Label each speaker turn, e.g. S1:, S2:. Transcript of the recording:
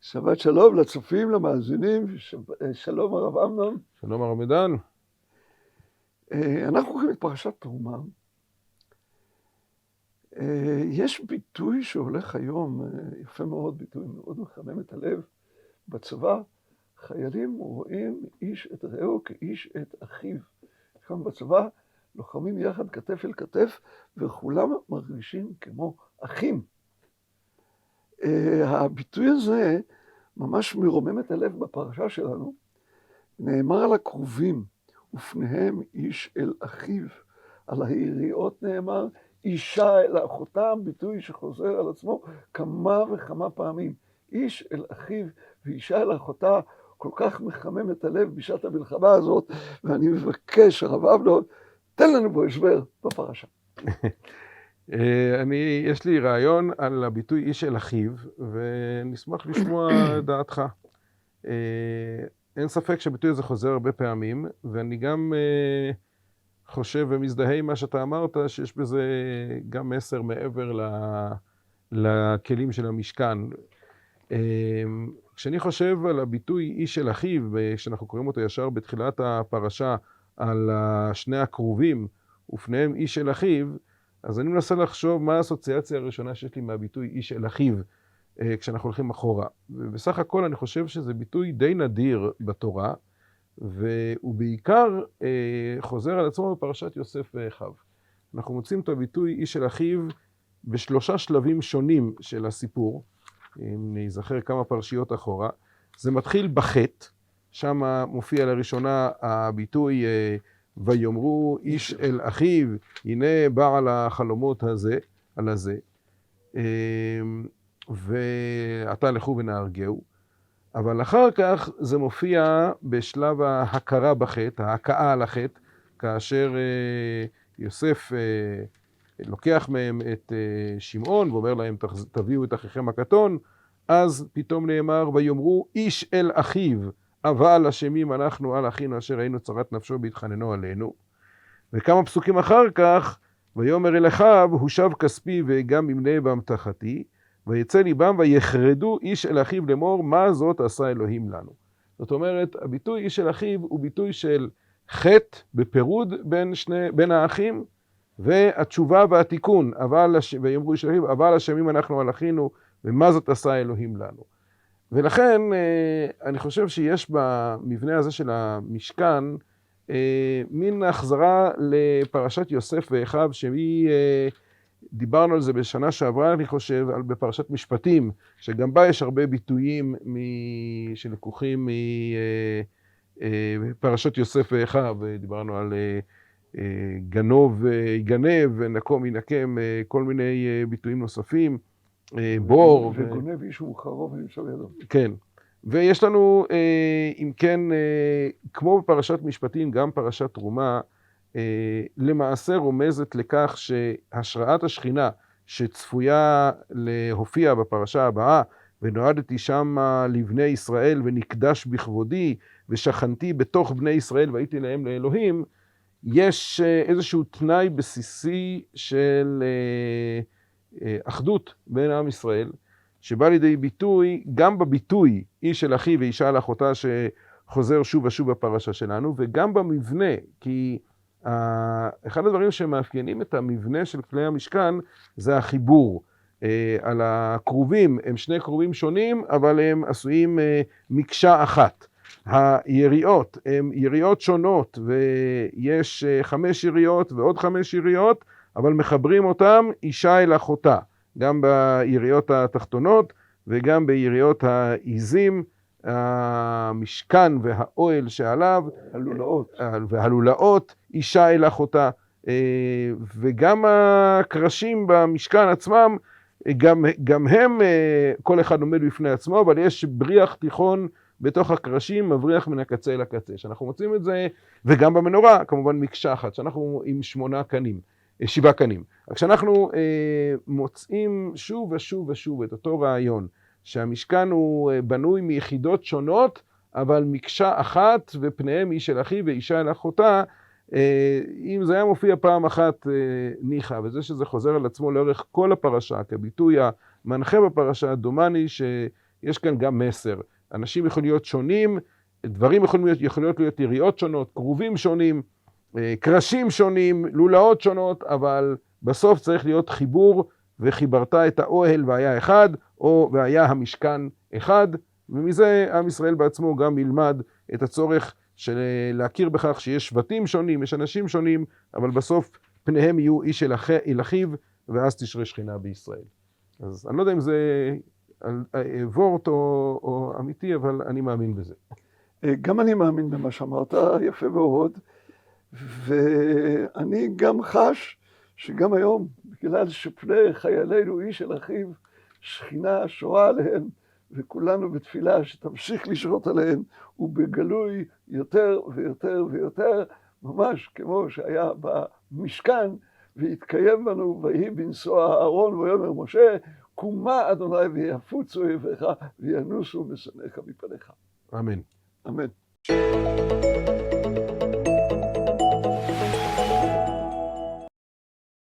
S1: שבת שלום לצופים, למאזינים, שלום הרב אמנון.
S2: שלום הרב מידן.
S1: אנחנו הולכים את פרשת תרומה. יש ביטוי שהולך היום, יפה מאוד, ביטוי מאוד מחמם את הלב. בצבא חיילים רואים איש את רעהו כאיש את אחיו. כאן בצבא לוחמים יחד כתף אל כתף, וכולם מרגישים כמו אחים. הביטוי הזה ממש מרומם את הלב בפרשה שלנו. נאמר על הקרובים, ופניהם איש אל אחיו. על היריעות נאמר, אישה אל אחותם, ביטוי שחוזר על עצמו כמה וכמה פעמים. איש אל אחיו ואישה אל אחותה, כל כך מחמם את הלב בשעת המלחמה הזאת, ואני מבקש, הרב אמנון, תן לנו בו הסבר בפרשה.
S2: אני, יש לי רעיון על הביטוי איש אל אחיו, ונשמח לשמוע דעתך. אין ספק שהביטוי הזה חוזר הרבה פעמים, ואני גם חושב ומזדהה עם מה שאתה אמרת, שיש בזה גם מסר מעבר לכלים של המשכן. כשאני חושב על הביטוי איש אל אחיו, כשאנחנו קוראים אותו ישר בתחילת הפרשה, על שני הקרובים, ופניהם איש אל אחיו, אז אני מנסה לחשוב מה האסוציאציה הראשונה שיש לי מהביטוי איש אל אחיו, כשאנחנו הולכים אחורה. ובסך הכל אני חושב שזה ביטוי די נדיר בתורה, והוא בעיקר חוזר על עצמו בפרשת יוסף ואחיו. אנחנו מוצאים את הביטוי איש אל אחיו בשלושה שלבים שונים של הסיפור, אם נזכר כמה פרשיות אחורה. זה מתחיל בחטא, שם מופיע לראשונה הביטוי ויאמרו איש אל אחיו, הנה בעל החלומות הזה, על הזה, ועתה לכו ונהרגהו. אבל אחר כך זה מופיע בשלב ההכרה בחטא, ההכאה על החטא, כאשר יוסף לוקח מהם את שמעון ואומר להם תביאו את אחיכם הקטון, אז פתאום נאמר ויאמרו איש אל אחיו, אבל אשמים אנחנו על אחינו אשר ראינו צרת נפשו בהתחננו עלינו. וכמה פסוקים אחר כך, ויאמר אל אחיו, הושב כספי וגם ממנה באמתחתי, ויצא ליבם ויחרדו איש אל אחיו לאמור, מה זאת עשה אלוהים לנו. זאת אומרת, הביטוי איש אל אחיו הוא ביטוי של חטא בפירוד בין, שני, בין האחים, והתשובה והתיקון, אבל, ויאמרו איש אל אחיו, אבל אשמים אנחנו על אחינו, ומה זאת עשה אלוהים לנו. ולכן אני חושב שיש במבנה הזה של המשכן מין החזרה לפרשת יוסף ואחיו, שהיא, דיברנו על זה בשנה שעברה, אני חושב, בפרשת משפטים, שגם בה יש הרבה ביטויים שלקוחים מפרשת יוסף ואחיו, דיברנו על גנוב יגנב, ונקום ינקם, כל מיני ביטויים נוספים. בור.
S1: וגונב איש ומוכרו ונמצא בידו.
S2: כן. ויש לנו, אם כן, כמו בפרשת משפטים, גם פרשת תרומה, למעשה רומזת לכך שהשראת השכינה שצפויה להופיע בפרשה הבאה, ונועדתי שמה לבני ישראל ונקדש בכבודי, ושכנתי בתוך בני ישראל והייתי להם לאלוהים, יש איזשהו תנאי בסיסי של אחדות בין עם ישראל, שבא לידי ביטוי גם בביטוי איש אל אחי ואישה אל אחותה שחוזר שוב ושוב בפרשה שלנו, וגם במבנה, כי אחד הדברים שמאפיינים את המבנה של כלי המשכן זה החיבור. על הכרובים, הם שני כרובים שונים, אבל הם עשויים מקשה אחת. היריעות הן יריעות שונות, ויש חמש יריעות ועוד חמש יריעות, אבל מחברים אותם אישה אל אחותה, גם ביריעות התחתונות וגם ביריעות העיזים, המשכן והאוהל שעליו,
S1: הלולאות,
S2: והלולאות, אישה אל אחותה, וגם הקרשים במשכן עצמם, גם, גם הם, כל אחד עומד בפני עצמו, אבל יש בריח תיכון בתוך הקרשים, מבריח מן הקצה אל הקצה. שאנחנו מוצאים את זה, וגם במנורה, כמובן מקשה אחת, שאנחנו עם שמונה קנים. שבעה קנים. כשאנחנו אה, מוצאים שוב ושוב ושוב את אותו רעיון, שהמשכן הוא בנוי מיחידות שונות, אבל מקשה אחת, ופניהם איש אל אחי ואישה אל אחותה, אה, אם זה היה מופיע פעם אחת אה, ניחא, וזה שזה חוזר על עצמו לאורך כל הפרשה, כביטוי המנחה בפרשה, דומני שיש כאן גם מסר. אנשים יכולים להיות שונים, דברים יכולים להיות, יכולות להיות יריעות שונות, כרובים שונים, אה, קרשים שונים, לולאות שונות, אבל בסוף צריך להיות חיבור, וחיברת את האוהל והיה אחד, או והיה המשכן אחד, ומזה עם ישראל בעצמו גם ילמד את הצורך של להכיר בכך שיש שבטים שונים, יש אנשים שונים, אבל בסוף פניהם יהיו איש אל, אח... אל אחיו, ואז תשרה שכינה בישראל. אז אני לא יודע אם זה וורט או, או אמיתי, אבל אני מאמין בזה.
S1: גם אני מאמין במה שאמרת, יפה מאוד, ואני גם חש שגם היום, בגלל שפני חיילינו איש אל אחיו, שכינה שורה עליהם, וכולנו בתפילה שתמשיך לשרות עליהם, ובגלוי יותר ויותר ויותר, ממש כמו שהיה במשכן, והתקיים בנו, ויהי בנסוע אהרון ויאמר משה, קומה אדוני ויפוצו אויביך וינוסו משנאיך מפניך.
S2: אמן.
S1: אמן.